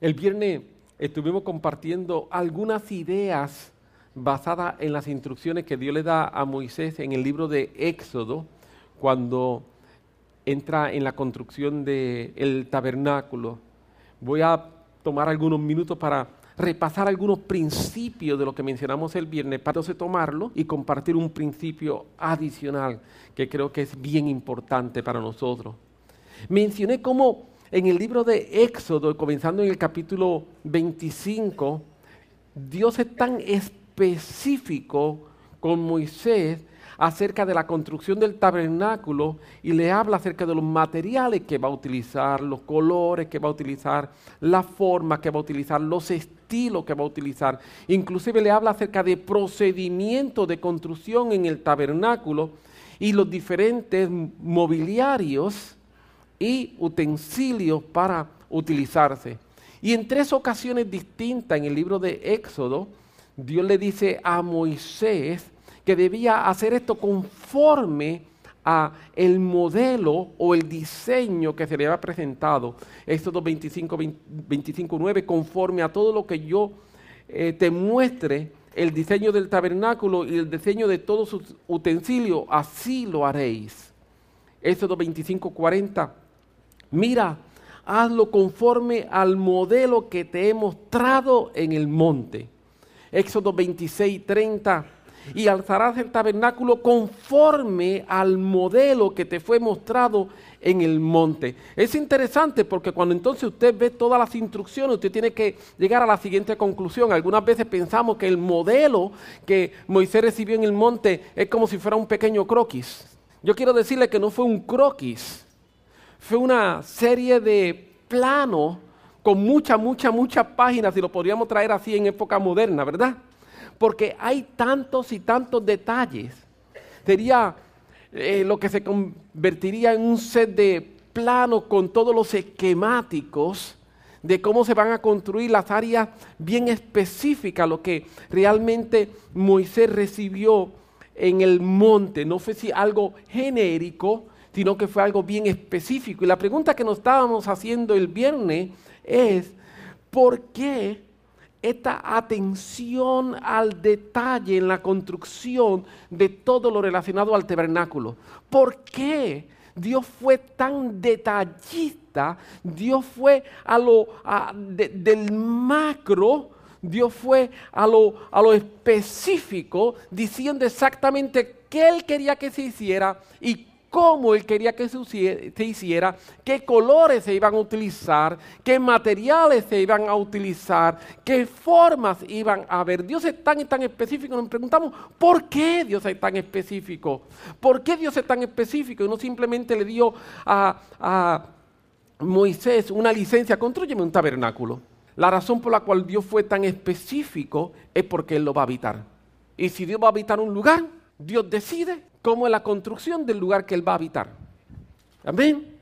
El viernes estuvimos compartiendo algunas ideas basadas en las instrucciones que Dios le da a Moisés en el libro de Éxodo, cuando entra en la construcción del tabernáculo. Voy a tomar algunos minutos para repasar algunos principios de lo que mencionamos el viernes, para entonces tomarlo y compartir un principio adicional que creo que es bien importante para nosotros. Mencioné cómo en el libro de Éxodo, comenzando en el capítulo 25, Dios es tan específico con Moisés acerca de la construcción del tabernáculo y le habla acerca de los materiales que va a utilizar, los colores que va a utilizar, la forma que va a utilizar, los estilos que va a utilizar. Inclusive le habla acerca de procedimientos de construcción en el tabernáculo y los diferentes mobiliarios y utensilios para utilizarse. Y en tres ocasiones distintas en el libro de Éxodo, Dios le dice a Moisés que debía hacer esto conforme a el modelo o el diseño que se le había presentado. Éxodo 25, 25 9, conforme a todo lo que yo eh, te muestre, el diseño del tabernáculo y el diseño de todos sus utensilios, así lo haréis. Éxodo 25, 40, mira, hazlo conforme al modelo que te he mostrado en el monte. Éxodo 26, 30, y alzarás el tabernáculo conforme al modelo que te fue mostrado en el monte. Es interesante porque cuando entonces usted ve todas las instrucciones, usted tiene que llegar a la siguiente conclusión. Algunas veces pensamos que el modelo que Moisés recibió en el monte es como si fuera un pequeño croquis. Yo quiero decirle que no fue un croquis, fue una serie de planos con muchas, muchas, muchas páginas, y lo podríamos traer así en época moderna, ¿verdad? porque hay tantos y tantos detalles. Sería eh, lo que se convertiría en un set de planos con todos los esquemáticos de cómo se van a construir las áreas bien específicas, lo que realmente Moisés recibió en el monte. No fue si algo genérico, sino que fue algo bien específico. Y la pregunta que nos estábamos haciendo el viernes es, ¿por qué esta atención al detalle en la construcción de todo lo relacionado al tabernáculo. ¿Por qué Dios fue tan detallista? Dios fue a lo del macro, Dios fue a lo, a lo específico, diciendo exactamente qué Él quería que se hiciera y cómo él quería que se hiciera, qué colores se iban a utilizar, qué materiales se iban a utilizar, qué formas iban a haber. Dios es tan y tan específico. Nos preguntamos, ¿por qué Dios es tan específico? ¿Por qué Dios es tan específico? Y no simplemente le dio a, a Moisés una licencia, construyeme un tabernáculo. La razón por la cual Dios fue tan específico es porque Él lo va a habitar. Y si Dios va a habitar un lugar, Dios decide cómo es la construcción del lugar que Él va a habitar. Amén.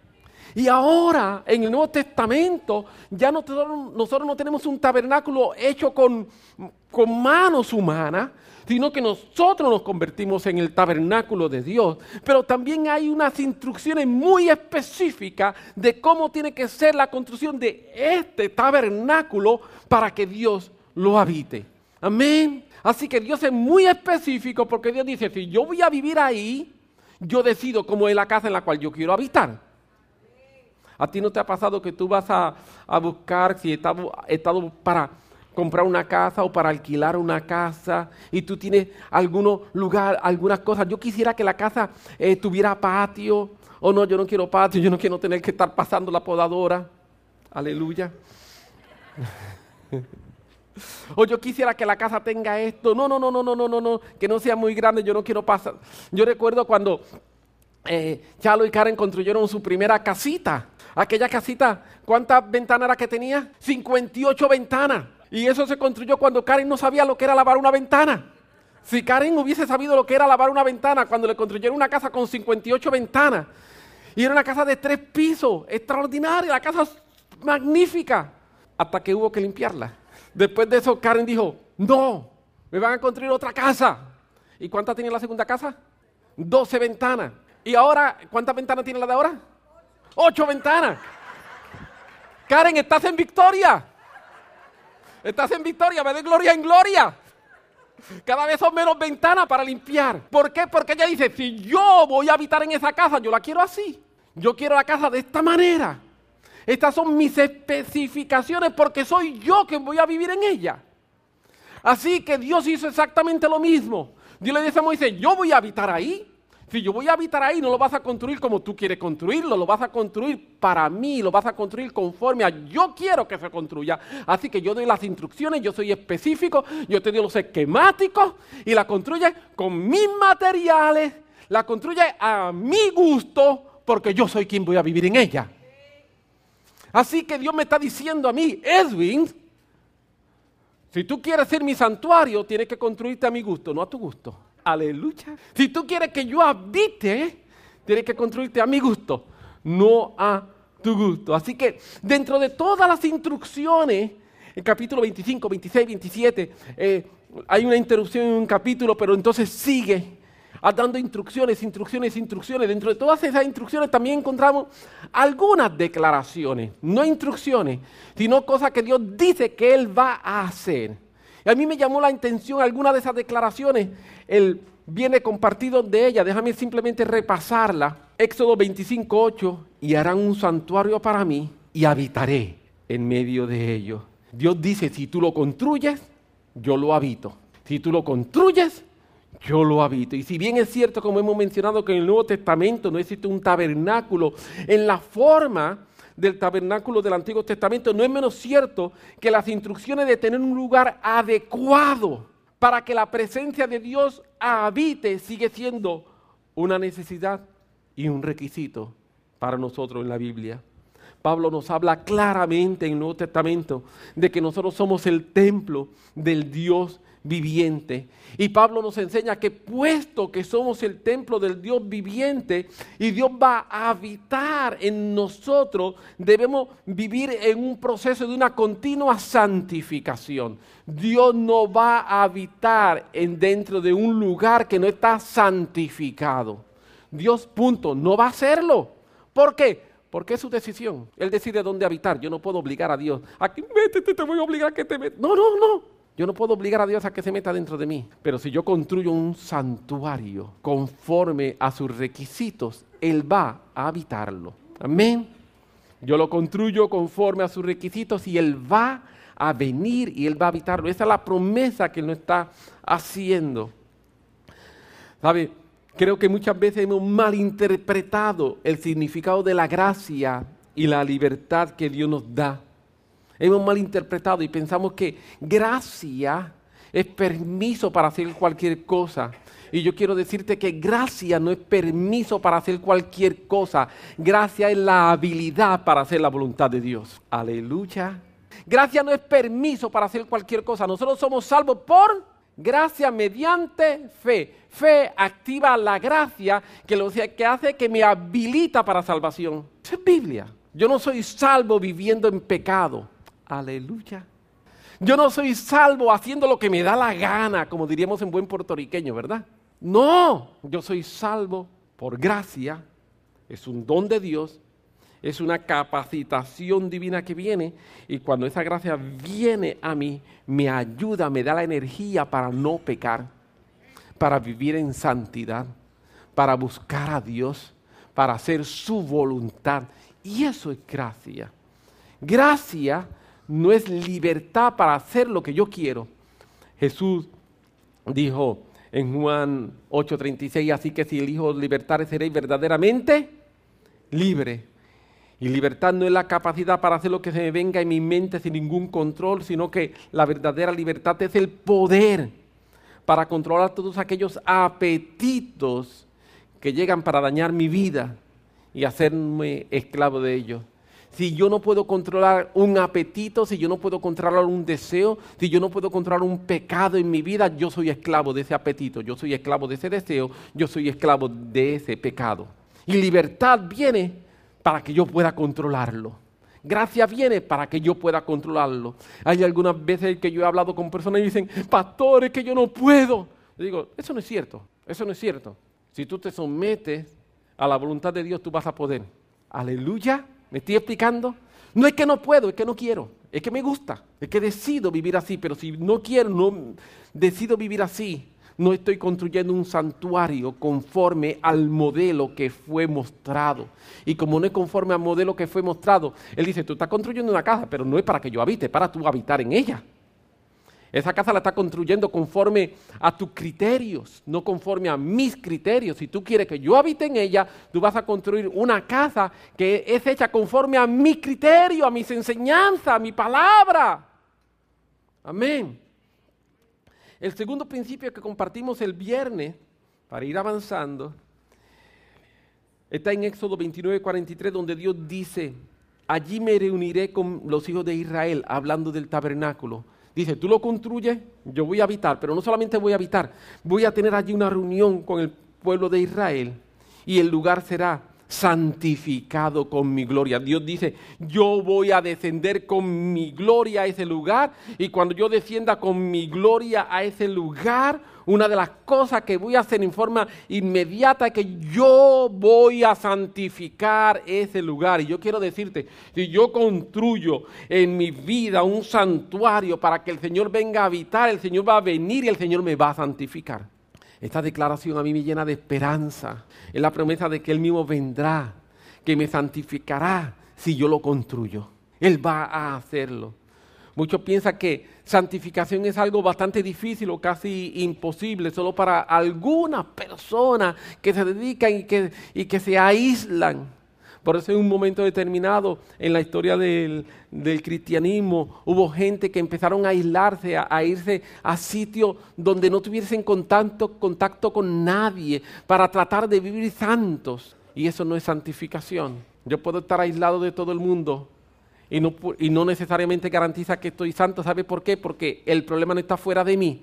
Y ahora, en el Nuevo Testamento, ya nosotros, nosotros no tenemos un tabernáculo hecho con, con manos humanas, sino que nosotros nos convertimos en el tabernáculo de Dios. Pero también hay unas instrucciones muy específicas de cómo tiene que ser la construcción de este tabernáculo para que Dios lo habite. Amén. Así que Dios es muy específico porque Dios dice, si yo voy a vivir ahí, yo decido cómo es la casa en la cual yo quiero habitar. ¿A ti no te ha pasado que tú vas a, buscar si estado, estado para comprar una casa o para alquilar una casa y tú tienes algún lugar, algunas cosas? Yo quisiera que la casa eh, tuviera patio. O no, yo no quiero patio, yo no quiero tener que estar pasando la podadora. Aleluya. O yo quisiera que la casa tenga esto. No, no, no, no, no, no, no, no. Que no sea muy grande. Yo no quiero pasar. Yo recuerdo cuando eh, y Karen construyeron su primera casita. Aquella casita, ¿cuántas ventanas era que tenía? 58 ventanas. Y eso se construyó cuando Karen no sabía lo que era lavar una ventana. Si Karen hubiese sabido lo que era lavar una ventana, cuando le construyeron una casa con 58 ventanas, y era una casa de tres pisos, extraordinaria, la casa magnífica, hasta que hubo que limpiarla. Después de eso, Karen dijo, no, me van a construir otra casa. ¿Y cuántas tiene la segunda casa? 12 ventanas. ¿Y ahora cuántas ventanas tiene la de ahora? Ocho ventanas. Karen, estás en victoria. Estás en victoria, ve de gloria en gloria. Cada vez son menos ventanas para limpiar. ¿Por qué? Porque ella dice, si yo voy a habitar en esa casa, yo la quiero así. Yo quiero la casa de esta manera. Estas son mis especificaciones porque soy yo quien voy a vivir en ella. Así que Dios hizo exactamente lo mismo. Dios le dice a Moisés, yo voy a habitar ahí. Si yo voy a habitar ahí, no lo vas a construir como tú quieres construirlo, lo vas a construir para mí, lo vas a construir conforme a yo quiero que se construya. Así que yo doy las instrucciones, yo soy específico, yo te doy los esquemáticos y la construye con mis materiales, la construye a mi gusto, porque yo soy quien voy a vivir en ella. Así que Dios me está diciendo a mí, Edwin, si tú quieres ser mi santuario, tienes que construirte a mi gusto, no a tu gusto. Aleluya. Si tú quieres que yo habite, tienes que construirte a mi gusto, no a tu gusto. Así que dentro de todas las instrucciones, en capítulo 25, 26, 27, hay una interrupción en un capítulo, pero entonces sigue dando instrucciones, instrucciones, instrucciones. Dentro de todas esas instrucciones también encontramos algunas declaraciones, no instrucciones, sino cosas que Dios dice que Él va a hacer. Y a mí me llamó la atención alguna de esas declaraciones. Él viene compartido de ella. Déjame simplemente repasarla. Éxodo 25, 8. Y harán un santuario para mí y habitaré en medio de ellos. Dios dice, si tú lo construyes, yo lo habito. Si tú lo construyes, yo lo habito. Y si bien es cierto, como hemos mencionado, que en el Nuevo Testamento no existe un tabernáculo en la forma del tabernáculo del Antiguo Testamento, no es menos cierto que las instrucciones de tener un lugar adecuado para que la presencia de Dios habite sigue siendo una necesidad y un requisito para nosotros en la Biblia. Pablo nos habla claramente en el Nuevo Testamento de que nosotros somos el templo del Dios viviente. Y Pablo nos enseña que puesto que somos el templo del Dios viviente y Dios va a habitar en nosotros, debemos vivir en un proceso de una continua santificación. Dios no va a habitar en dentro de un lugar que no está santificado. Dios, punto, no va a hacerlo. ¿Por qué? Porque es su decisión. Él decide dónde habitar. Yo no puedo obligar a Dios. Aquí métete, te voy a obligar a que te metas. No, no, no. Yo no puedo obligar a Dios a que se meta dentro de mí, pero si yo construyo un santuario conforme a sus requisitos, Él va a habitarlo. Amén. Yo lo construyo conforme a sus requisitos y Él va a venir y Él va a habitarlo. Esa es la promesa que Él nos está haciendo. ¿Sabe? Creo que muchas veces hemos malinterpretado el significado de la gracia y la libertad que Dios nos da hemos malinterpretado y pensamos que gracia es permiso para hacer cualquier cosa. Y yo quiero decirte que gracia no es permiso para hacer cualquier cosa. Gracia es la habilidad para hacer la voluntad de Dios. Aleluya. Gracia no es permiso para hacer cualquier cosa. Nosotros somos salvos por gracia mediante fe. Fe activa la gracia que lo que hace que me habilita para salvación. es Biblia. Yo no soy salvo viviendo en pecado. Aleluya. Yo no soy salvo haciendo lo que me da la gana, como diríamos en buen puertorriqueño, ¿verdad? No, yo soy salvo por gracia, es un don de Dios, es una capacitación divina que viene y cuando esa gracia viene a mí, me ayuda, me da la energía para no pecar, para vivir en santidad, para buscar a Dios, para hacer su voluntad. Y eso es gracia. Gracia no es libertad para hacer lo que yo quiero. Jesús dijo en Juan 8:36, así que si el Hijo libertad seréis verdaderamente libre. Y libertad no es la capacidad para hacer lo que se me venga en mi mente sin ningún control, sino que la verdadera libertad es el poder para controlar todos aquellos apetitos que llegan para dañar mi vida y hacerme esclavo de ellos si yo no puedo controlar un apetito, si yo no puedo controlar un deseo, si yo no puedo controlar un pecado en mi vida, yo soy esclavo de ese apetito, yo soy esclavo de ese deseo, yo soy esclavo de ese pecado. Y libertad viene para que yo pueda controlarlo. Gracia viene para que yo pueda controlarlo. Hay algunas veces que yo he hablado con personas y dicen, pastores, que yo no puedo. Yo digo, eso no es cierto, eso no es cierto. Si tú te sometes a la voluntad de Dios, tú vas a poder. Aleluya. ¿Me estoy explicando? No es que no puedo, es que no quiero, es que me gusta, es que decido vivir así, pero si no quiero, no decido vivir así, no estoy construyendo un santuario conforme al modelo que fue mostrado. Y como no es conforme al modelo que fue mostrado, él dice, tú estás construyendo una casa, pero no es para que yo habite, para tú habitar en ella. Esa casa la estás construyendo conforme a tus criterios, no conforme a mis criterios. Si tú quieres que yo habite en ella, tú vas a construir una casa que es hecha conforme a mi criterio, a mis enseñanzas, a mi palabra. Amén. El segundo principio que compartimos el viernes, para ir avanzando, está en Éxodo 29, 43, donde Dios dice, allí me reuniré con los hijos de Israel, hablando del tabernáculo. Dice, tú lo construyes, yo voy a habitar, pero no solamente voy a habitar, voy a tener allí una reunión con el pueblo de Israel y el lugar será santificado con mi gloria. Dios dice, yo voy a descender con mi gloria a ese lugar y cuando yo descienda con mi gloria a ese lugar, una de las cosas que voy a hacer en forma inmediata es que yo voy a santificar ese lugar. Y yo quiero decirte, si yo construyo en mi vida un santuario para que el Señor venga a habitar, el Señor va a venir y el Señor me va a santificar. Esta declaración a mí me llena de esperanza. Es la promesa de que Él mismo vendrá, que me santificará si yo lo construyo. Él va a hacerlo. Muchos piensan que santificación es algo bastante difícil o casi imposible, solo para algunas personas que se dedican y que, y que se aíslan. Por eso en un momento determinado en la historia del, cristianismo hubo gente que empezaron a aislarse, a, irse a sitios donde no tuviesen contacto, contacto con nadie para tratar de vivir santos. Y eso no es santificación. Yo puedo estar aislado de todo el mundo y no, y no necesariamente garantiza que estoy santo. ¿Sabe por qué? Porque el problema no está fuera de mí.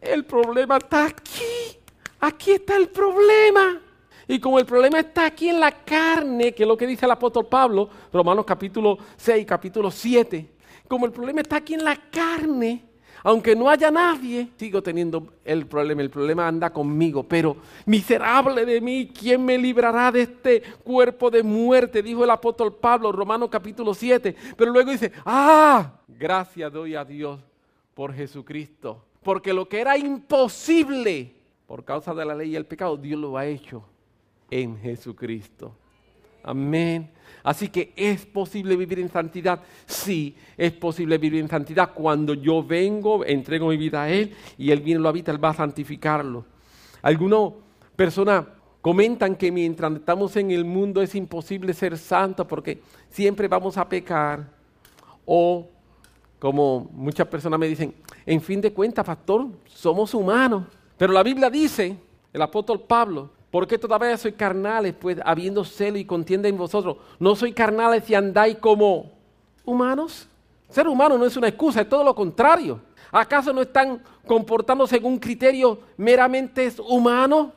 El problema está aquí. Aquí está el problema. Y como el problema está aquí en la carne, que es lo que dice el apóstol Pablo, Romanos capítulo 6, capítulo 7, como el problema está aquí en la carne, aunque no haya nadie, sigo teniendo el problema, el problema anda conmigo, pero miserable de mí, ¿quién me librará de este cuerpo de muerte? Dijo el apóstol Pablo, Romanos capítulo 7, pero luego dice, ah, gracias doy a Dios por Jesucristo, porque lo que era imposible por causa de la ley y el pecado, Dios lo ha hecho en Jesucristo. Amén. Así que es posible vivir en santidad. Sí, es posible vivir en santidad cuando yo vengo, entrego mi vida a Él y Él viene, lo habita, Él va a santificarlo. Algunas personas comentan que mientras estamos en el mundo es imposible ser santo porque siempre vamos a pecar. O, como muchas personas me dicen, en fin de cuentas, pastor, somos humanos. Pero la Biblia dice, el apóstol Pablo, ¿Por qué todavía soy carnales? Pues habiendo celo y contienda en vosotros. ¿No soy carnales si andáis como humanos? Ser humano no es una excusa, es todo lo contrario. ¿Acaso no están comportándose según criterio meramente humano?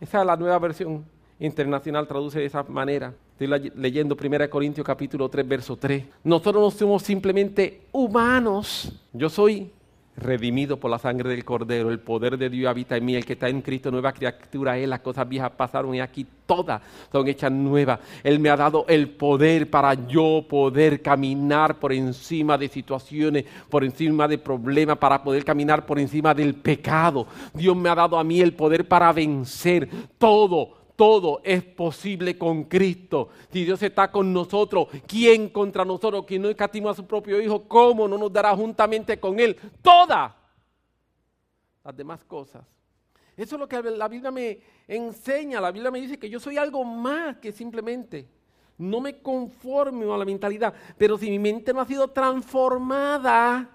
Esa es la nueva versión internacional, traduce de esa manera. Estoy leyendo 1 Corintios capítulo 3, verso 3. Nosotros no somos simplemente humanos. Yo soy redimido por la sangre del Cordero, el poder de Dios habita en mí, el que está en Cristo, nueva criatura es, las cosas viejas pasaron y aquí todas son hechas nuevas. Él me ha dado el poder para yo poder caminar por encima de situaciones, por encima de problemas, para poder caminar por encima del pecado. Dios me ha dado a mí el poder para vencer todo todo es posible con Cristo. Si Dios está con nosotros, ¿quién contra nosotros? Quien no escatimó a su propio Hijo, ¿cómo no nos dará juntamente con Él todas las demás cosas? Eso es lo que la Biblia me enseña. La Biblia me dice que yo soy algo más que simplemente. No me conformo a la mentalidad. Pero si mi mente no ha sido transformada,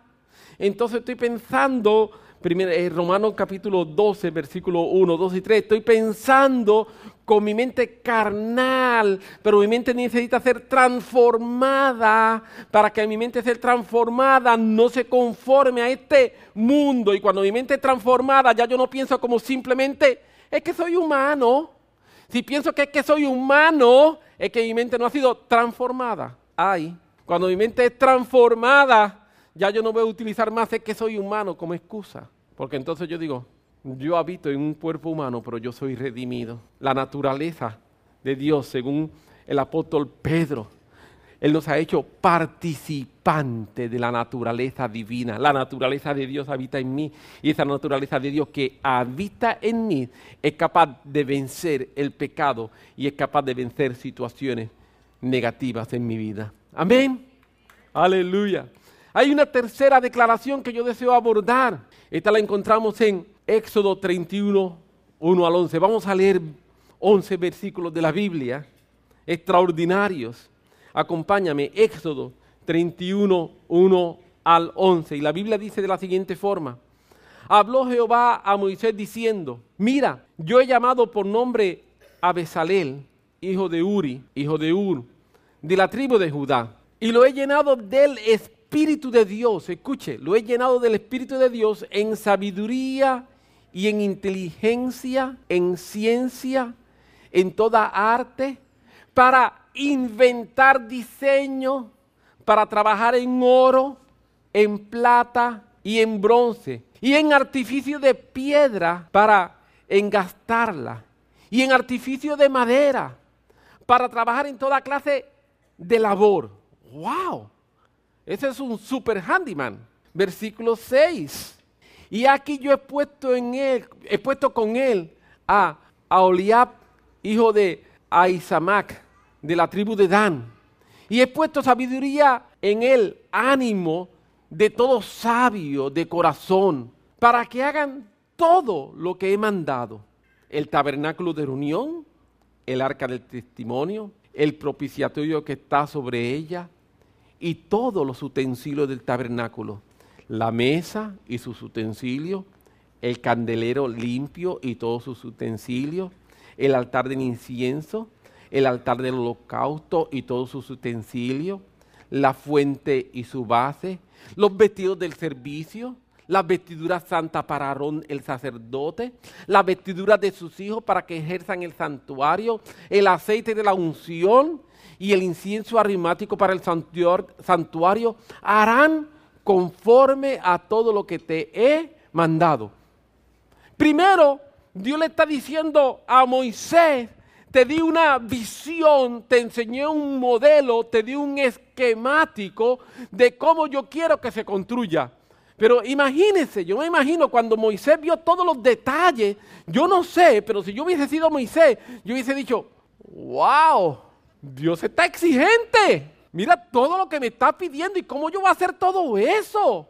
entonces estoy pensando Primero, eh, Romanos capítulo 12, versículo 1, 2 y 3. Estoy pensando con mi mente carnal, pero mi mente necesita ser transformada. Para que mi mente sea transformada, no se conforme a este mundo. Y cuando mi mente es transformada, ya yo no pienso como simplemente, es que soy humano. Si pienso que es que soy humano, es que mi mente no ha sido transformada. Ay, cuando mi mente es transformada, ya yo no voy a utilizar más es que soy humano como excusa. Porque entonces yo digo, yo habito en un cuerpo humano, pero yo soy redimido. La naturaleza de Dios, según el apóstol Pedro, Él nos ha hecho participantes de la naturaleza divina. La naturaleza de Dios habita en mí y esa naturaleza de Dios que habita en mí es capaz de vencer el pecado y es capaz de vencer situaciones negativas en mi vida. Amén. Aleluya. Hay una tercera declaración que yo deseo abordar. Esta la encontramos en Éxodo 31, 1 al 11. Vamos a leer 11 versículos de la Biblia extraordinarios. Acompáñame, Éxodo 31, 1 al 11. Y la Biblia dice de la siguiente forma. Habló Jehová a Moisés diciendo, mira, yo he llamado por nombre a Besalel, hijo de Uri, hijo de Ur, de la tribu de Judá, y lo he llenado del Espíritu de Dios. Escuche, lo he llenado del Espíritu de Dios en sabiduría y en inteligencia, en ciencia, en toda arte, para inventar diseño, para trabajar en oro, en plata y en bronce, y en artificio de piedra para engastarla, y en artificio de madera para trabajar en toda clase de labor. ¡Wow! Ese es un super handyman. Versículo 6. Y aquí yo he puesto en él, he puesto con él a, a hijo de Aizamac, de la tribu de Dan. Y he puesto sabiduría en el ánimo de todo sabio de corazón, para que hagan todo lo que he mandado. El tabernáculo de reunión, el arca del testimonio, el propiciatorio que está sobre ella y todos los utensilios del tabernáculo, la mesa y sus utensilios, el candelero limpio y todos sus utensilios, el altar del incienso, el altar del holocausto y todos sus utensilios, la fuente y su base, los vestidos del servicio, la vestidura santa para Aarón el sacerdote, la vestidura de sus hijos para que ejerzan el santuario, el aceite de la unción y el incienso aromático para el santuario, harán conforme a todo lo que te he mandado. Primero, Dios le está diciendo a Moisés te di una visión, te enseñé un modelo, te di un esquemático de cómo yo quiero que se construya. Pero imagínense, yo me imagino cuando Moisés vio todos los detalles, yo no sé, pero si yo hubiese sido Moisés, yo hubiese dicho, wow, Dios está exigente. Mira todo lo que me está pidiendo y cómo yo voy a hacer todo eso.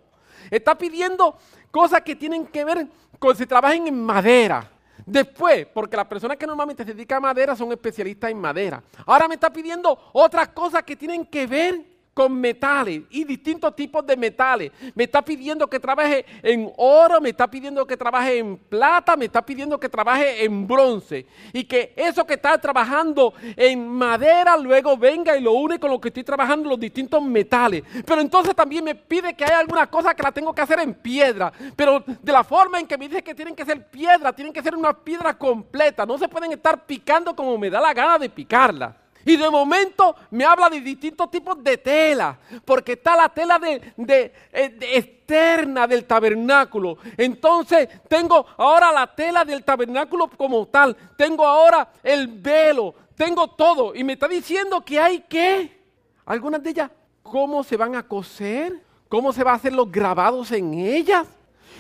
Está pidiendo cosas que tienen que ver con si trabajen en madera. Después, porque las personas que normalmente se dedican a madera son especialistas en madera. Ahora me está pidiendo otras cosas que tienen que ver con metales y distintos tipos de metales. Me está pidiendo que trabaje en oro, me está pidiendo que trabaje en plata, me está pidiendo que trabaje en bronce. Y que eso que está trabajando en madera luego venga y lo une con lo que estoy trabajando los distintos metales. Pero entonces también me pide que haya alguna cosa que la tengo que hacer en piedra. Pero de la forma en que me dice que tienen que ser piedra, tienen que ser una piedra completa. No se pueden estar picando como me da la gana de picarla. Y de momento me habla de distintos tipos de tela, porque está la tela de, eh, externa del tabernáculo. Entonces tengo ahora la tela del tabernáculo como tal, tengo ahora el velo, tengo todo. Y me está diciendo que hay que, algunas de ellas, cómo se van a coser, cómo se van a hacer los grabados en ellas.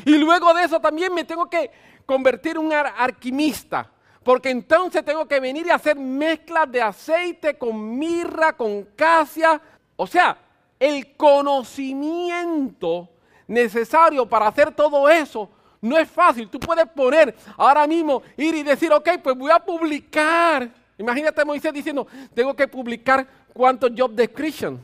Y luego de eso también me tengo que convertir en un alquimista porque entonces tengo que venir y hacer mezclas de aceite con mirra, con casia. O sea, el conocimiento necesario para hacer todo eso no es fácil. Tú puedes poner ahora mismo, ir y decir, ok, pues voy a publicar. Imagínate Moisés diciendo, tengo que publicar cuántos job descriptions.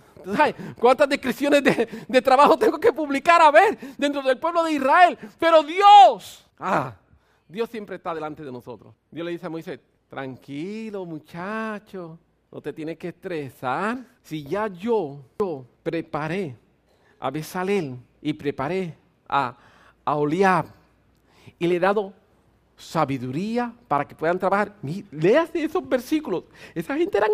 ¿Cuántas descripciones de, de, trabajo tengo que publicar? A ver, dentro del pueblo de Israel. Pero Dios, ah, Dios siempre está delante de nosotros. Dios le dice a Moisés, tranquilo muchacho, no te tienes que estresar. Si ya yo, yo preparé a Besalel y preparé a, a Oliab y le he dado sabiduría para que puedan trabajar. Léase esos versículos. Esa gente eran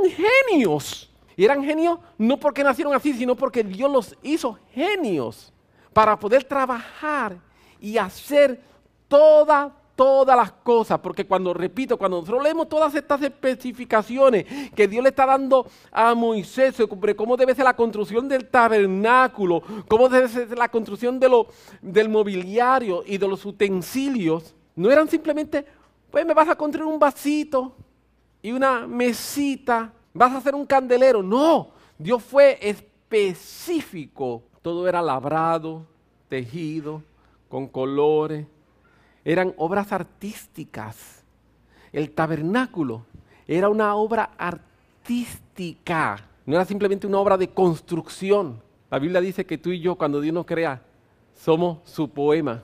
genios. Y eran genios no porque nacieron así, sino porque Dios los hizo genios para poder trabajar y hacer toda todas las cosas, porque cuando, repito, cuando nosotros leemos todas estas especificaciones que Dios le está dando a Moisés sobre cómo debe ser la construcción del tabernáculo, cómo debe ser la construcción de lo, del mobiliario y de los utensilios, no eran simplemente, pues me vas a construir un vasito y una mesita, vas a hacer un candelero. No, Dios fue específico. Todo era labrado, tejido, con colores, eran obras artísticas. El tabernáculo era una obra artística, no era simplemente una obra de construcción. La Biblia dice que tú y yo, cuando Dios nos crea, somos su poema.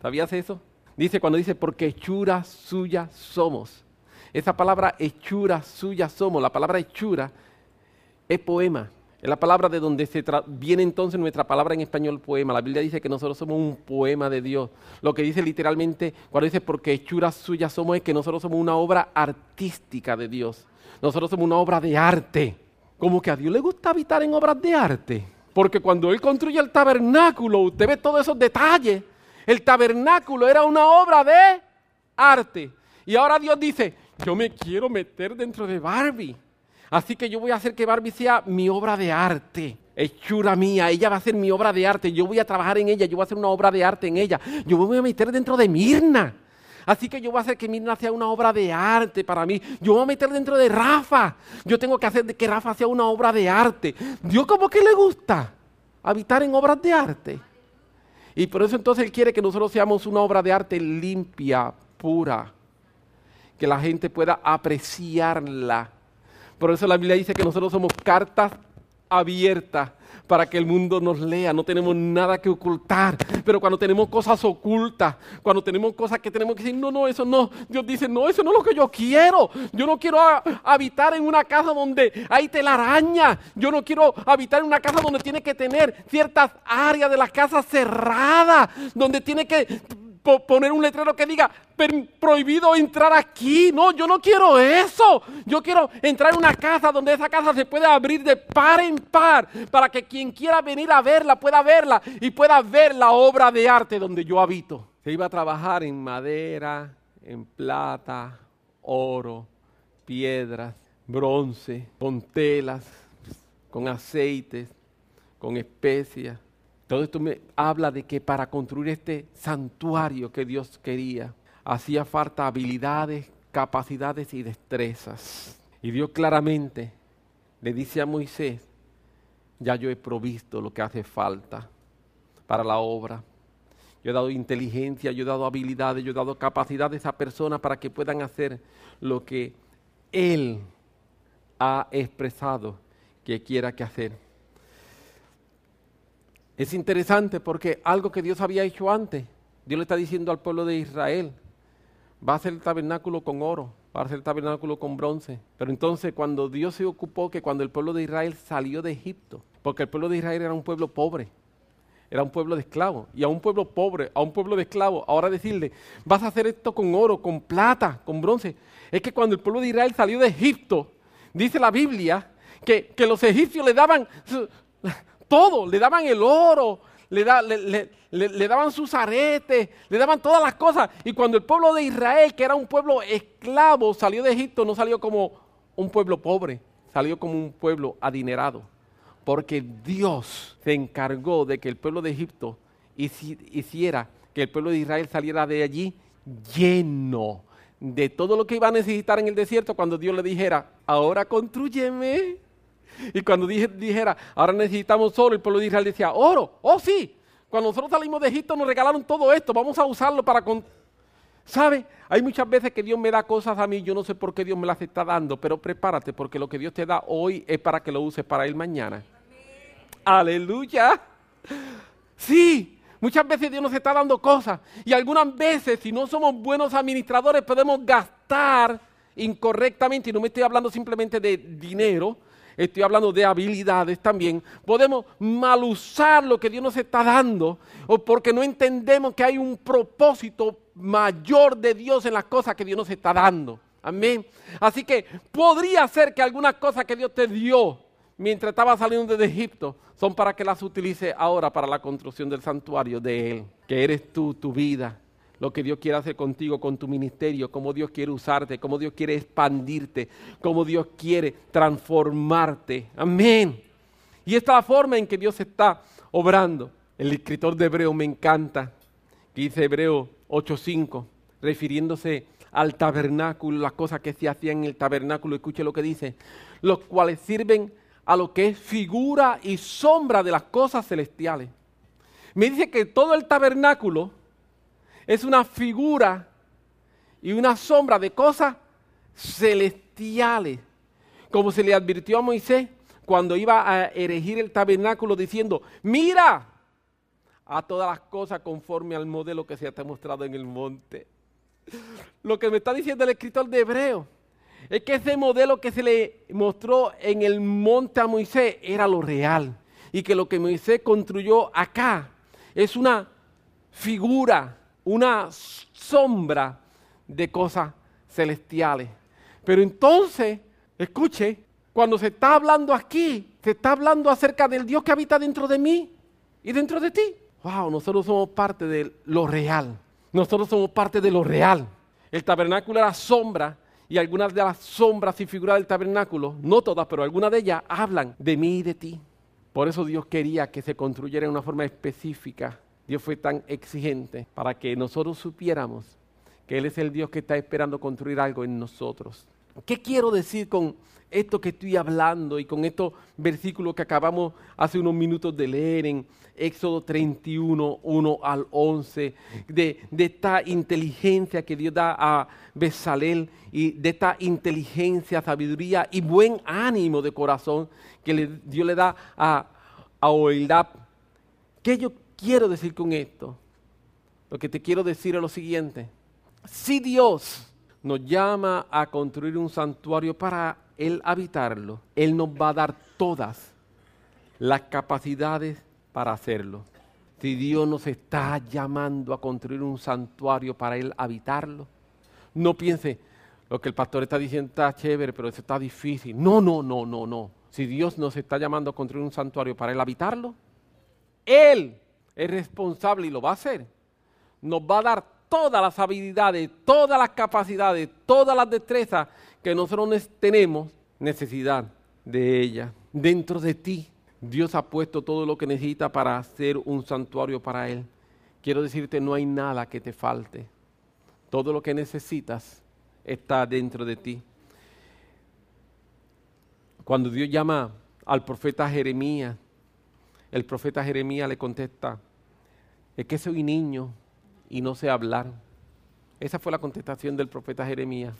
¿Sabías eso? Dice cuando dice, porque hechura suya somos. Esa palabra hechura suya somos, la palabra hechura es poema. Es la palabra de donde se viene entonces nuestra palabra en español poema. La Biblia dice que nosotros somos un poema de Dios. Lo que dice literalmente, cuando dice porque hechuras suyas somos, es que nosotros somos una obra artística de Dios. Nosotros somos una obra de arte. Como que a Dios le gusta habitar en obras de arte. Porque cuando Él construye el tabernáculo, usted ve todos esos detalles. El tabernáculo era una obra de arte. Y ahora Dios dice, yo me quiero meter dentro de Barbie. Así que yo voy a hacer que Barbie sea mi obra de arte. Hechura mía, ella va a ser mi obra de arte. Yo voy a trabajar en ella, yo voy a hacer una obra de arte en ella. Yo me voy a meter dentro de Mirna. Así que yo voy a hacer que Mirna sea una obra de arte para mí. Yo voy a meter dentro de Rafa. Yo tengo que hacer que Rafa sea una obra de arte. Dios como que le gusta habitar en obras de arte. Y por eso entonces Él quiere que nosotros seamos una obra de arte limpia, pura. Que la gente pueda apreciarla por eso la Biblia dice que nosotros somos cartas abiertas para que el mundo nos lea, no tenemos nada que ocultar, pero cuando tenemos cosas ocultas, cuando tenemos cosas que tenemos que decir, no, no, eso no, Dios dice, no, eso no es lo que yo quiero, yo no quiero habitar en una casa donde hay telaraña, yo no quiero habitar en una casa donde tiene que tener ciertas áreas de la casa cerradas, donde tiene que poner un letrero que diga prohibido entrar aquí. No, yo no quiero eso. Yo quiero entrar en una casa donde esa casa se pueda abrir de par en par para que quien quiera venir a verla pueda verla y pueda ver la obra de arte donde yo habito. Se iba a trabajar en madera, en plata, oro, piedras, bronce, con telas, con aceites, con especias todo esto me habla de que para construir este santuario que Dios quería, hacía falta habilidades, capacidades y destrezas. Y Dios claramente le dice a Moisés, ya yo he provisto lo que hace falta para la obra. Yo he dado inteligencia, yo he dado habilidades, yo he dado capacidades a personas para que puedan hacer lo que Él ha expresado que quiera que hacer. Es interesante porque algo que Dios había hecho antes, Dios le está diciendo al pueblo de Israel, va a ser el tabernáculo con oro, va a ser el tabernáculo con bronce. Pero entonces cuando Dios se ocupó que cuando el pueblo de Israel salió de Egipto, porque el pueblo de Israel era un pueblo pobre, era un pueblo de esclavos, y a un pueblo pobre, a un pueblo de esclavos, ahora decirle, vas a hacer esto con oro, con plata, con bronce. Es que cuando el pueblo de Israel salió de Egipto, dice la Biblia, que, que los egipcios le daban todo, le daban el oro, le, daban sus aretes, le daban todas las cosas. Y cuando el pueblo de Israel, que era un pueblo esclavo, salió de Egipto, no salió como un pueblo pobre, salió como un pueblo adinerado. Porque Dios se encargó de que el pueblo de Egipto hiciera que el pueblo de Israel saliera de allí lleno de todo lo que iba a necesitar en el desierto cuando Dios le dijera, ahora construyeme y cuando dijera, ahora necesitamos oro, el pueblo de Israel decía, oro, oh sí. Cuando nosotros salimos de Egipto nos regalaron todo esto, vamos a usarlo para... Con... ¿Sabe? Hay muchas veces que Dios me da cosas a mí, yo no sé por qué Dios me las está dando, pero prepárate porque lo que Dios te da hoy es para que lo uses para Él mañana. Aleluya. Sí, muchas veces Dios nos está dando cosas y algunas veces si no somos buenos administradores podemos gastar incorrectamente y no me estoy hablando simplemente de dinero, estoy hablando de habilidades también, podemos mal usar lo que Dios nos está dando o porque no entendemos que hay un propósito mayor de Dios en las cosas que Dios nos está dando. Amén. Así que podría ser que algunas cosas que Dios te dio mientras estaba saliendo de Egipto son para que las utilice ahora para la construcción del santuario de Él, que eres tú, tu vida, lo que Dios quiere hacer contigo, con tu ministerio, cómo Dios quiere usarte, cómo Dios quiere expandirte, cómo Dios quiere transformarte. Amén. Y esta es la forma en que Dios está obrando. El escritor de Hebreo me encanta, que dice Hebreo 8.5, refiriéndose al tabernáculo, las cosas que se hacían en el tabernáculo, escuche lo que dice, los cuales sirven a lo que es figura y sombra de las cosas celestiales. Me dice que todo el tabernáculo es una figura y una sombra de cosas celestiales, como se le advirtió a Moisés cuando iba a erigir el tabernáculo diciendo, mira a todas las cosas conforme al modelo que se ha mostrado en el monte. Lo que me está diciendo el escritor de Hebreo es que ese modelo que se le mostró en el monte a Moisés era lo real y que lo que Moisés construyó acá es una figura, una sombra de cosas celestiales. Pero entonces, escuche, cuando se está hablando aquí, se está hablando acerca del Dios que habita dentro de mí y dentro de ti. Wow, nosotros somos parte de lo real. Nosotros somos parte de lo real. El tabernáculo era sombra y algunas de las sombras y figuras del tabernáculo, no todas, pero algunas de ellas hablan de mí y de ti. Por eso Dios quería que se construyera en una forma específica. Dios fue tan exigente para que nosotros supiéramos que Él es el Dios que está esperando construir algo en nosotros. ¿Qué quiero decir con esto que estoy hablando y con estos versículos que acabamos hace unos minutos de leer en Éxodo 31, 1 al 11, de, esta inteligencia que Dios da a Besalel y de esta inteligencia, sabiduría y buen ánimo de corazón que Dios le da a, a Oilab. ¿Qué yo quiero decir con esto? Lo que te quiero decir es lo siguiente. Si Dios nos llama a construir un santuario para Él habitarlo, Él nos va a dar todas las capacidades para hacerlo. Si Dios nos está llamando a construir un santuario para Él habitarlo, no piense, lo que el pastor está diciendo está chévere, pero eso está difícil. No, no, no, no, no. Si Dios nos está llamando a construir un santuario para Él habitarlo, Él es responsable y lo va a hacer. Nos va a dar todas las habilidades, todas las capacidades, todas las destrezas que nosotros tenemos necesidad de ella. Dentro de ti, Dios ha puesto todo lo que necesita para hacer un santuario para Él. Quiero decirte, no hay nada que te falte. Todo lo que necesitas está dentro de ti. Cuando Dios llama al profeta Jeremías, el profeta Jeremías le contesta, es que soy niño y no sé hablar. Esa fue la contestación del profeta Jeremías.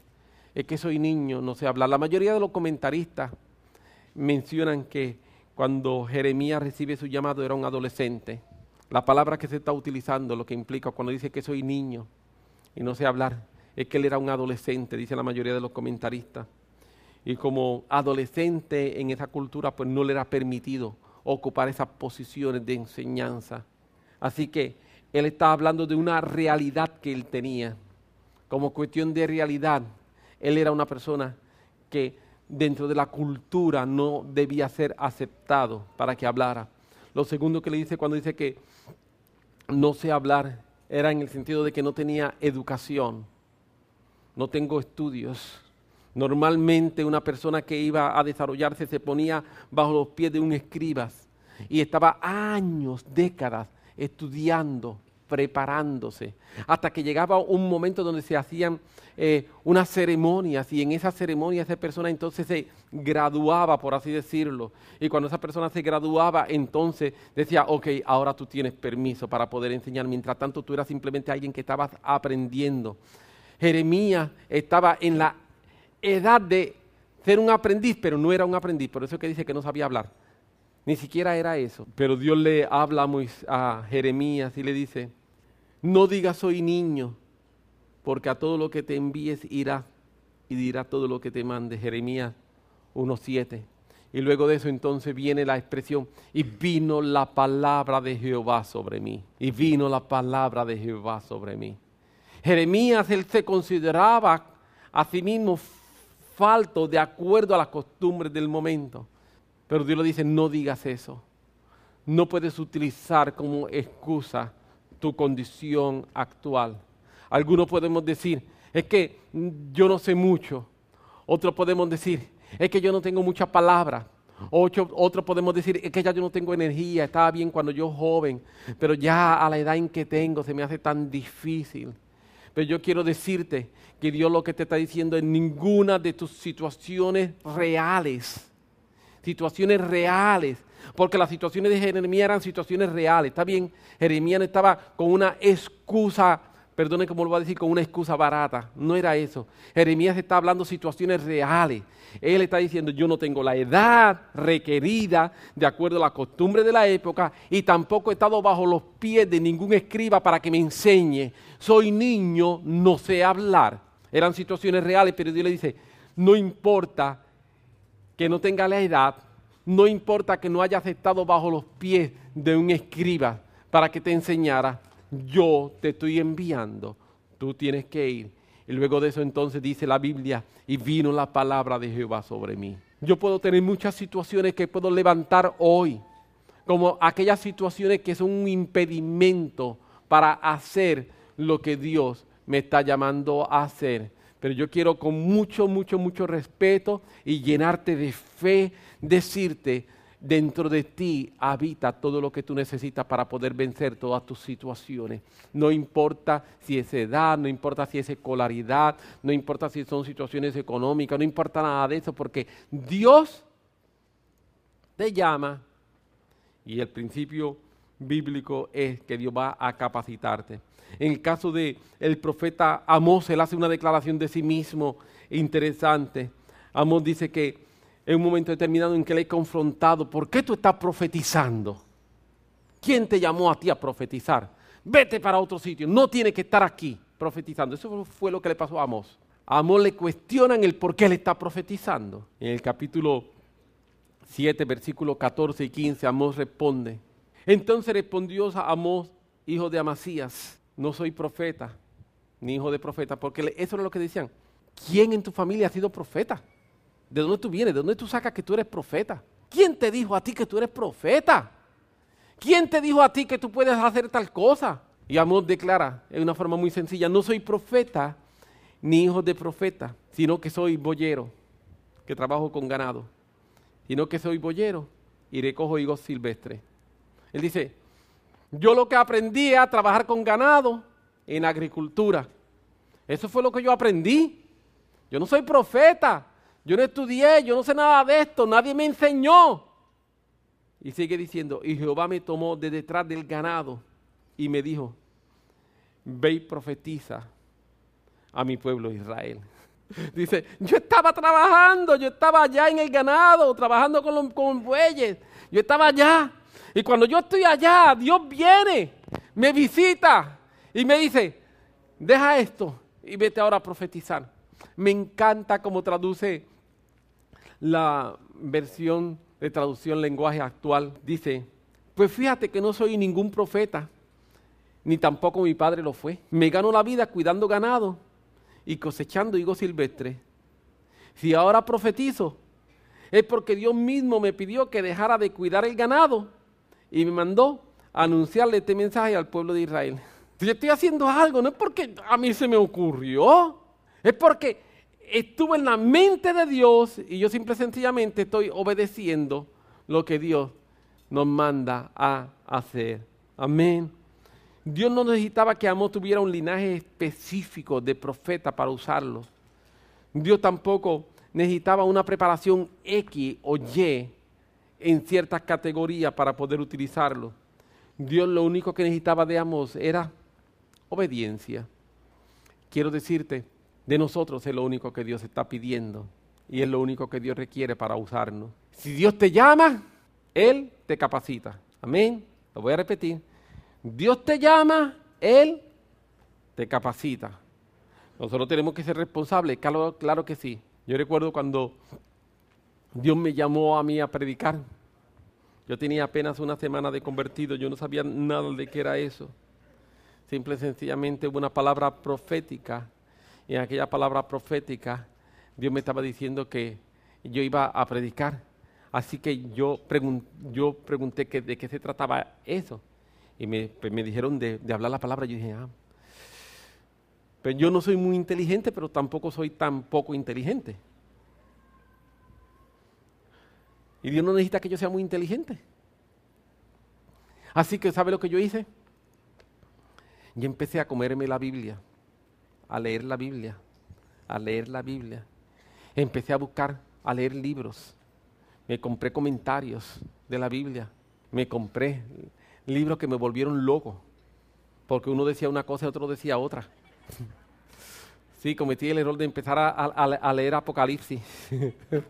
Es que soy niño, no sé hablar. La mayoría de los comentaristas mencionan que cuando Jeremías recibe su llamado era un adolescente. La palabra que se está utilizando, lo que implica cuando dice que soy niño y no sé hablar, es que él era un adolescente, dice la mayoría de los comentaristas. Y como adolescente en esa cultura, pues no le era permitido ocupar esas posiciones de enseñanza. Así que él está hablando de una realidad que él tenía. Como cuestión de realidad, él era una persona que dentro de la cultura no debía ser aceptado para que hablara. Lo segundo que le dice cuando dice que no sé hablar era en el sentido de que no tenía educación, no tengo estudios. Normalmente una persona que iba a desarrollarse se ponía bajo los pies de un escribas y estaba años, décadas estudiando, preparándose, hasta que llegaba un momento donde se hacían eh, unas ceremonias y en esas ceremonias esa persona entonces se graduaba, por así decirlo. Y cuando esa persona se graduaba, entonces decía, ok, ahora tú tienes permiso para poder enseñar. Mientras tanto, tú eras simplemente alguien que estabas aprendiendo. Jeremías estaba en la edad de ser un aprendiz, pero no era un aprendiz, por eso es que dice que no sabía hablar. Ni siquiera era eso. Pero Dios le habla a Jeremías y le dice, no digas soy niño, porque a todo lo que te envíes irá y dirá todo lo que te mande. Jeremías 1.7. Y luego de eso entonces viene la expresión, y vino la palabra de Jehová sobre mí. Y vino la palabra de Jehová sobre mí. Jeremías, él se consideraba a sí mismo falto de acuerdo a las costumbres del momento. Pero Dios le dice, no digas eso. No puedes utilizar como excusa tu condición actual. Algunos podemos decir, es que yo no sé mucho. Otros podemos decir, es que yo no tengo mucha palabra. Otros podemos decir, es que ya yo no tengo energía, estaba bien cuando yo joven, pero ya a la edad en que tengo se me hace tan difícil. Pero yo quiero decirte que Dios lo que te está diciendo en ninguna de tus situaciones reales, situaciones reales, porque las situaciones de Jeremías eran situaciones reales. Está bien, Jeremías no estaba con una excusa, perdone como lo voy a decir, con una excusa barata. No era eso. Jeremías está hablando situaciones reales. Él está diciendo, yo no tengo la edad requerida de acuerdo a la costumbre de la época y tampoco he estado bajo los pies de ningún escriba para que me enseñe. Soy niño, no sé hablar. Eran situaciones reales, pero Dios le dice, no importa que no tenga la edad, no importa que no haya estado bajo los pies de un escriba para que te enseñara, yo te estoy enviando, tú tienes que ir. Y luego de eso entonces dice la Biblia, y vino la palabra de Jehová sobre mí. Yo puedo tener muchas situaciones que puedo levantar hoy, como aquellas situaciones que son un impedimento para hacer lo que Dios me está llamando a hacer pero yo quiero con mucho, mucho, mucho respeto y llenarte de fe, decirte, dentro de ti habita todo lo que tú necesitas para poder vencer todas tus situaciones. No importa si es edad, no importa si es escolaridad, no importa si son situaciones económicas, no importa nada de eso, porque Dios te llama y el principio bíblico es que Dios va a capacitarte. En el caso del el profeta Amós, él hace una declaración de sí mismo interesante. Amós dice que en un momento determinado en que le he confrontado, ¿por qué tú estás profetizando? ¿Quién te llamó a ti a profetizar? Vete para otro sitio, no tienes que estar aquí profetizando. Eso fue lo que le pasó a Amós. A Amós le cuestionan el por qué le está profetizando. En el capítulo 7, versículos 14 y 15, Amós responde. Entonces respondió a Amós, hijo de Amasías, no soy profeta, ni hijo de profeta, porque eso era lo que decían. ¿Quién en tu familia ha sido profeta? ¿De dónde tú vienes? ¿De dónde tú sacas que tú eres profeta? ¿Quién te dijo a ti que tú eres profeta? ¿Quién te dijo a ti que tú puedes hacer tal cosa? Y Amós declara en una forma muy sencilla, no soy profeta ni hijo de profeta, sino que soy boyero, que trabajo con ganado, sino que soy boyero y recojo higos silvestres. Él dice, yo lo que aprendí a trabajar con ganado en agricultura. Eso fue lo que yo aprendí. Yo no soy profeta, yo no estudié, yo no sé nada de esto, nadie me enseñó. Y sigue diciendo, y Jehová me tomó de detrás del ganado y me dijo, ve y profetiza a mi pueblo Israel. Dice, yo estaba trabajando, yo estaba allá en el ganado, trabajando con los con bueyes, yo estaba allá. Y cuando yo estoy allá, Dios viene, me visita y me dice, deja esto y vete ahora a profetizar. Me encanta cómo traduce la versión de traducción lenguaje actual. Dice, pues fíjate que no soy ningún profeta, ni tampoco mi padre lo fue. Me gano la vida cuidando ganado y cosechando higos silvestres. Si ahora profetizo, es porque Dios mismo me pidió que dejara de cuidar el ganado y me mandó anunciarle este mensaje al pueblo de Israel. Yo estoy haciendo algo, no es porque a mí se me ocurrió, es porque estuve en la mente de Dios y yo simple sencillamente estoy obedeciendo lo que Dios nos manda a hacer. Amén. Dios no necesitaba que Amós tuviera un linaje específico de profeta para usarlo. Dios tampoco necesitaba una preparación X o Y en ciertas categorías para poder utilizarlo. Dios lo único que necesitaba de Amos era obediencia. Quiero decirte, de nosotros es lo único que Dios está pidiendo y es lo único que Dios requiere para usarnos. Si Dios te llama, Él te capacita. Amén. Lo voy a repetir. Dios te llama, Él te capacita. Nosotros tenemos que ser responsables, claro, claro que sí. Yo recuerdo cuando Dios me llamó a mí a predicar. Yo tenía apenas una semana de convertido, yo no sabía nada de qué era eso. Simple y sencillamente una palabra profética. Y en aquella palabra profética, Dios me estaba diciendo que yo iba a predicar. Así que yo, yo pregunté de qué se trataba eso. Y me, pues dijeron de, hablar la palabra. Yo dije, ah, Pero yo no soy muy inteligente, pero tampoco soy tan poco inteligente. Y Dios no necesita que yo sea muy inteligente. Así que, ¿sabe lo que yo hice? Y empecé a comerme la Biblia, a leer la Biblia, a leer la Biblia. Empecé a buscar, a leer libros. Me compré comentarios de la Biblia. Me compré libros que me volvieron loco. Porque uno decía una cosa y otro decía otra. Sí, cometí el error de empezar a, leer Apocalipsis.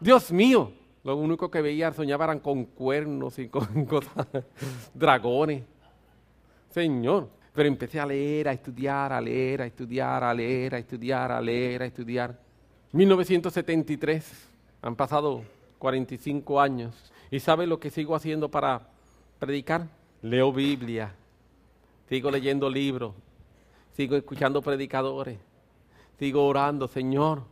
Dios mío, lo único que veía, soñaba eran con cuernos y con cosas, dragones. Señor, pero empecé a leer, a estudiar, a leer, a estudiar, a leer, a estudiar, a leer, a estudiar. 1973, han pasado 45 años. ¿Y sabe lo que sigo haciendo para predicar? Leo Biblia, sigo leyendo libros, sigo escuchando predicadores, sigo orando, Señor.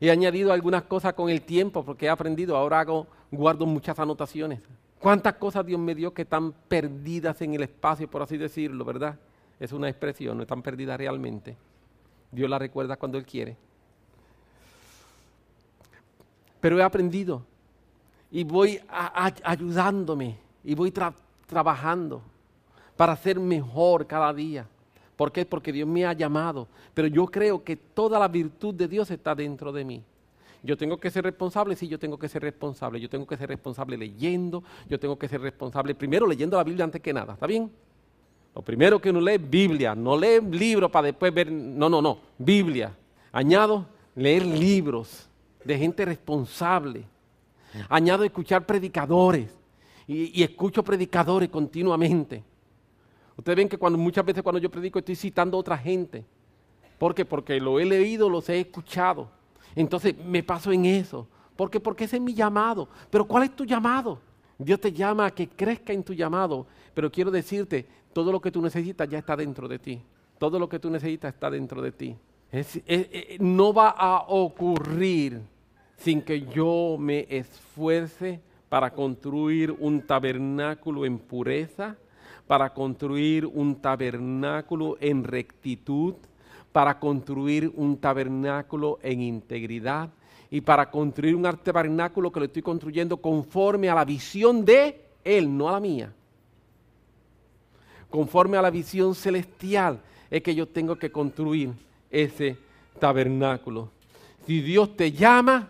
He añadido algunas cosas con el tiempo porque he aprendido, ahora guardo muchas anotaciones. ¿Cuántas cosas Dios me dio que están perdidas en el espacio, por así decirlo, verdad? Es una expresión, no están perdidas realmente. Dios las recuerda cuando Él quiere. Pero he aprendido y voy ayudándome y voy trabajando para ser mejor cada día. ¿Por qué? Porque Dios me ha llamado. Pero yo creo que toda la virtud de Dios está dentro de mí. Yo tengo que ser responsable, sí, yo tengo que ser responsable. Yo tengo que ser responsable leyendo, yo tengo que ser responsable primero leyendo la Biblia antes que nada, ¿está bien? Lo primero que uno lee es Biblia, no lee libros para después ver, no, no, no, Biblia. Añado leer libros de gente responsable. Añado escuchar predicadores y, escucho predicadores continuamente. Ustedes ven que muchas veces cuando yo predico estoy citando a otra gente. ¿Por qué? Porque lo he leído, los he escuchado. Entonces me paso en eso. ¿Por qué? Porque ese es mi llamado. Pero ¿cuál es tu llamado? Dios te llama a que crezca en tu llamado. Pero quiero decirte, todo lo que tú necesitas ya está dentro de ti. Todo lo que tú necesitas está dentro de ti. no va a ocurrir sin que yo me esfuerce para construir un tabernáculo en pureza, para construir un tabernáculo en rectitud, para construir un tabernáculo en integridad y para construir un tabernáculo que lo estoy construyendo conforme a la visión de Él, no a la mía. Conforme a la visión celestial es que yo tengo que construir ese tabernáculo. Si Dios te llama,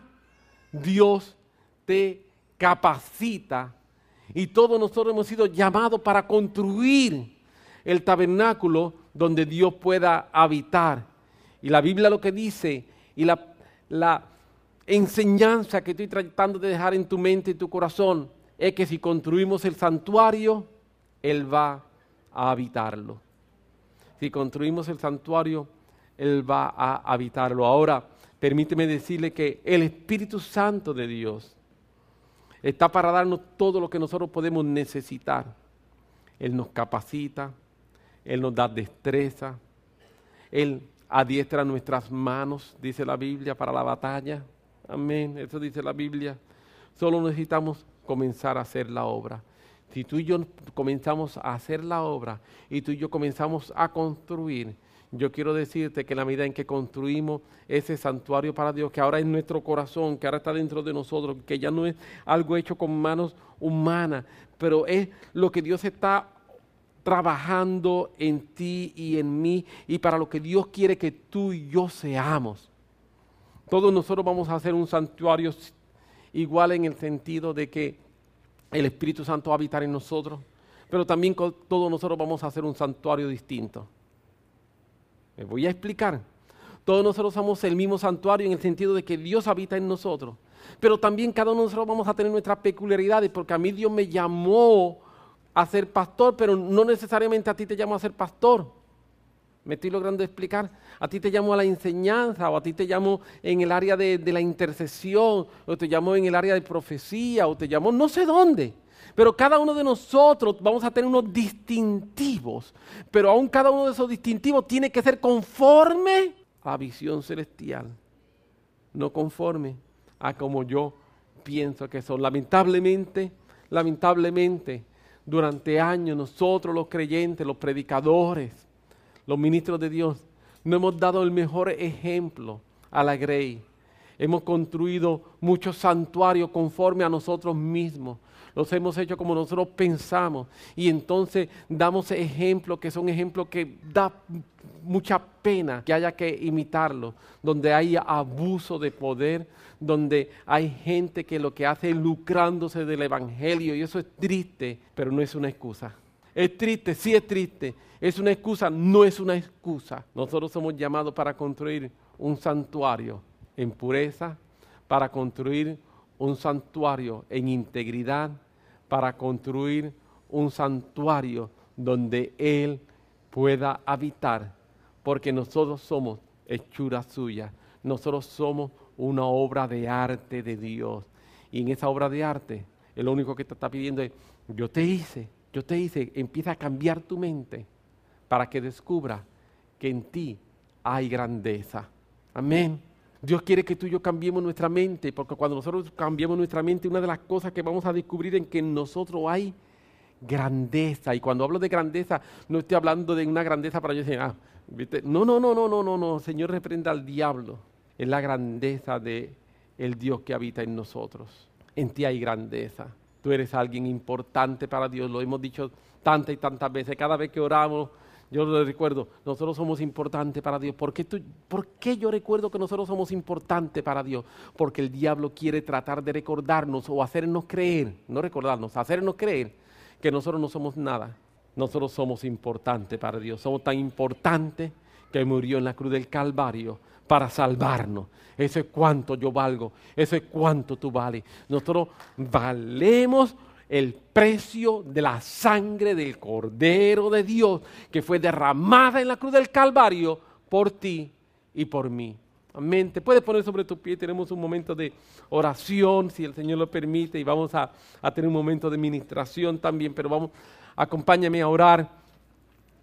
Dios te capacita. Y todos nosotros hemos sido llamados para construir el tabernáculo donde Dios pueda habitar. Y la Biblia lo que dice, y la, enseñanza que estoy tratando de dejar en tu mente y tu corazón, es que si construimos el santuario, Él va a habitarlo. Si construimos el santuario, Él va a habitarlo. Ahora, permíteme decirle que el Espíritu Santo de Dios está para darnos todo lo que nosotros podemos necesitar. Él nos capacita, él nos da destreza. Él adiestra nuestras manos, dice la Biblia, para la batalla. Amén, eso dice la Biblia. Solo necesitamos comenzar a hacer la obra. Si tú y yo comenzamos a hacer la obra y tú y yo comenzamos a construir, yo quiero decirte que la medida en que construimos ese santuario para Dios, que ahora es nuestro corazón, que ahora está dentro de nosotros, que ya no es algo hecho con manos humanas, pero es lo que Dios está trabajando en ti y en mí y para lo que Dios quiere que tú y yo seamos. Todos nosotros vamos a hacer un santuario igual en el sentido de que el Espíritu Santo va a habitar en nosotros, pero también todos nosotros vamos a hacer un santuario distinto. Me voy a explicar. Todos nosotros somos el mismo santuario en el sentido de que Dios habita en nosotros, pero también cada uno de nosotros vamos a tener nuestras peculiaridades, porque a mí Dios me llamó a ser pastor, pero no necesariamente a ti te llamo a ser pastor. Me estoy logrando explicar. A ti te llamo a la enseñanza, o a ti te llamo en el área de, la intercesión, o te llamo en el área de profecía, o te llamo no sé dónde. Pero cada uno de nosotros vamos a tener unos distintivos. Pero aún cada uno de esos distintivos tiene que ser conforme a la visión celestial. No conforme a como yo pienso que son. Lamentablemente, lamentablemente, durante años nosotros los creyentes, los predicadores, los ministros de Dios, no hemos dado el mejor ejemplo a la Grey. Hemos construido muchos santuarios conforme a nosotros mismos. Los hemos hecho como nosotros pensamos. Y entonces damos ejemplos que son ejemplos que da mucha pena que haya que imitarlos. Donde hay abuso de poder, donde hay gente que lo que hace es lucrándose del Evangelio. Y eso es triste, pero no es una excusa. Es triste, sí es triste. Es una excusa, no es una excusa. Nosotros somos llamados para construir un santuario en pureza, para construir un santuario en integridad, para construir un santuario donde Él pueda habitar, porque nosotros somos hechura suya, nosotros somos una obra de arte de Dios. Y en esa obra de arte, lo único que te está pidiendo es, yo te hice, yo te hice, empieza a cambiar tu mente para que descubra que en ti hay grandeza. Amén. Dios quiere que tú y yo cambiemos nuestra mente, porque cuando nosotros cambiamos nuestra mente, una de las cosas que vamos a descubrir es que en nosotros hay grandeza. Y cuando hablo de grandeza, no estoy hablando de una grandeza para yo decir, ah, no, no, no, no, no, no, no, Señor reprenda al diablo. Es la grandeza de el Dios que habita en nosotros. En ti hay grandeza. Tú eres alguien importante para Dios, lo hemos dicho tantas y tantas veces. Cada vez que oramos, yo lo recuerdo, nosotros somos importantes para Dios. ¿Por qué, ¿Por qué, yo recuerdo que nosotros somos importantes para Dios? Porque el diablo quiere tratar de recordarnos o hacernos creer, no recordarnos, hacernos creer que nosotros no somos nada. Nosotros somos importantes para Dios. Somos tan importantes que murió en la cruz del Calvario para salvarnos. Eso es cuánto yo valgo. Eso es cuánto tú vales. Nosotros valemos el precio de la sangre del Cordero de Dios que fue derramada en la cruz del Calvario por ti y por mí. Amén. Te puedes poner sobre tu pie. Tenemos un momento de oración, si el Señor lo permite, y vamos a, a tener un momento de ministración también. Pero vamos, acompáñame a orar.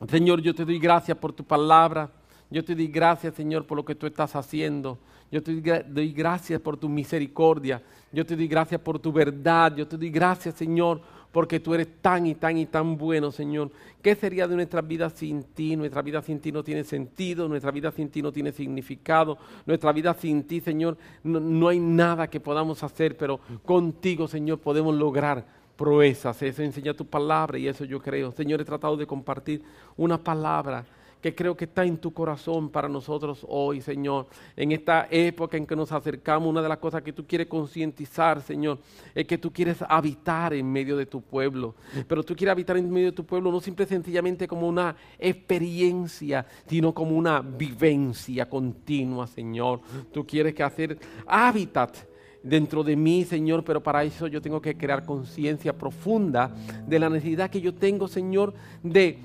Señor, yo te doy gracias por tu palabra. Yo te doy gracias, Señor, por lo que tú estás haciendo. Yo te doy gracias por tu misericordia. Yo te doy gracias por tu verdad. Yo te doy gracias, Señor, porque tú eres tan y tan y tan bueno, Señor. ¿Qué sería de nuestra vida sin ti? Nuestra vida sin ti no tiene sentido, nuestra vida sin ti no tiene significado, nuestra vida sin ti, Señor, no, no hay nada que podamos hacer, pero contigo, Señor, podemos lograr proezas. Eso enseña tu palabra y eso yo creo. Señor, he tratado de compartir una palabra que creo que está en tu corazón para nosotros hoy, Señor. En esta época en que nos acercamos, una de las cosas que tú quieres concientizar, Señor, es que tú quieres habitar en medio de tu pueblo. Pero tú quieres habitar en medio de tu pueblo no simple sencillamente como una experiencia, sino como una vivencia continua, Señor. Tú quieres que hacer hábitat dentro de mí, Señor, pero para eso yo tengo que crear conciencia profunda de la necesidad que yo tengo, Señor, de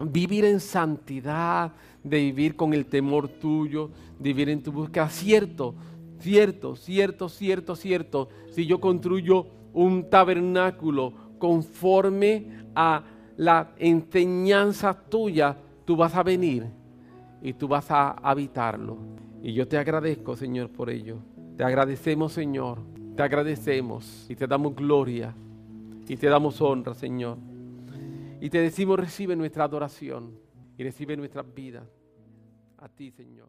vivir en santidad, de vivir con el temor tuyo, de vivir en tu búsqueda. Cierto, cierto, cierto, cierto, cierto. Si yo construyo un tabernáculo conforme a la enseñanza tuya, tú vas a venir y tú vas a habitarlo. Y yo te agradezco, Señor, por ello. Te agradecemos, Señor. Te agradecemos y te damos gloria y te damos honra, Señor. Y te decimos, recibe nuestra adoración y recibe nuestra vida a ti, Señor.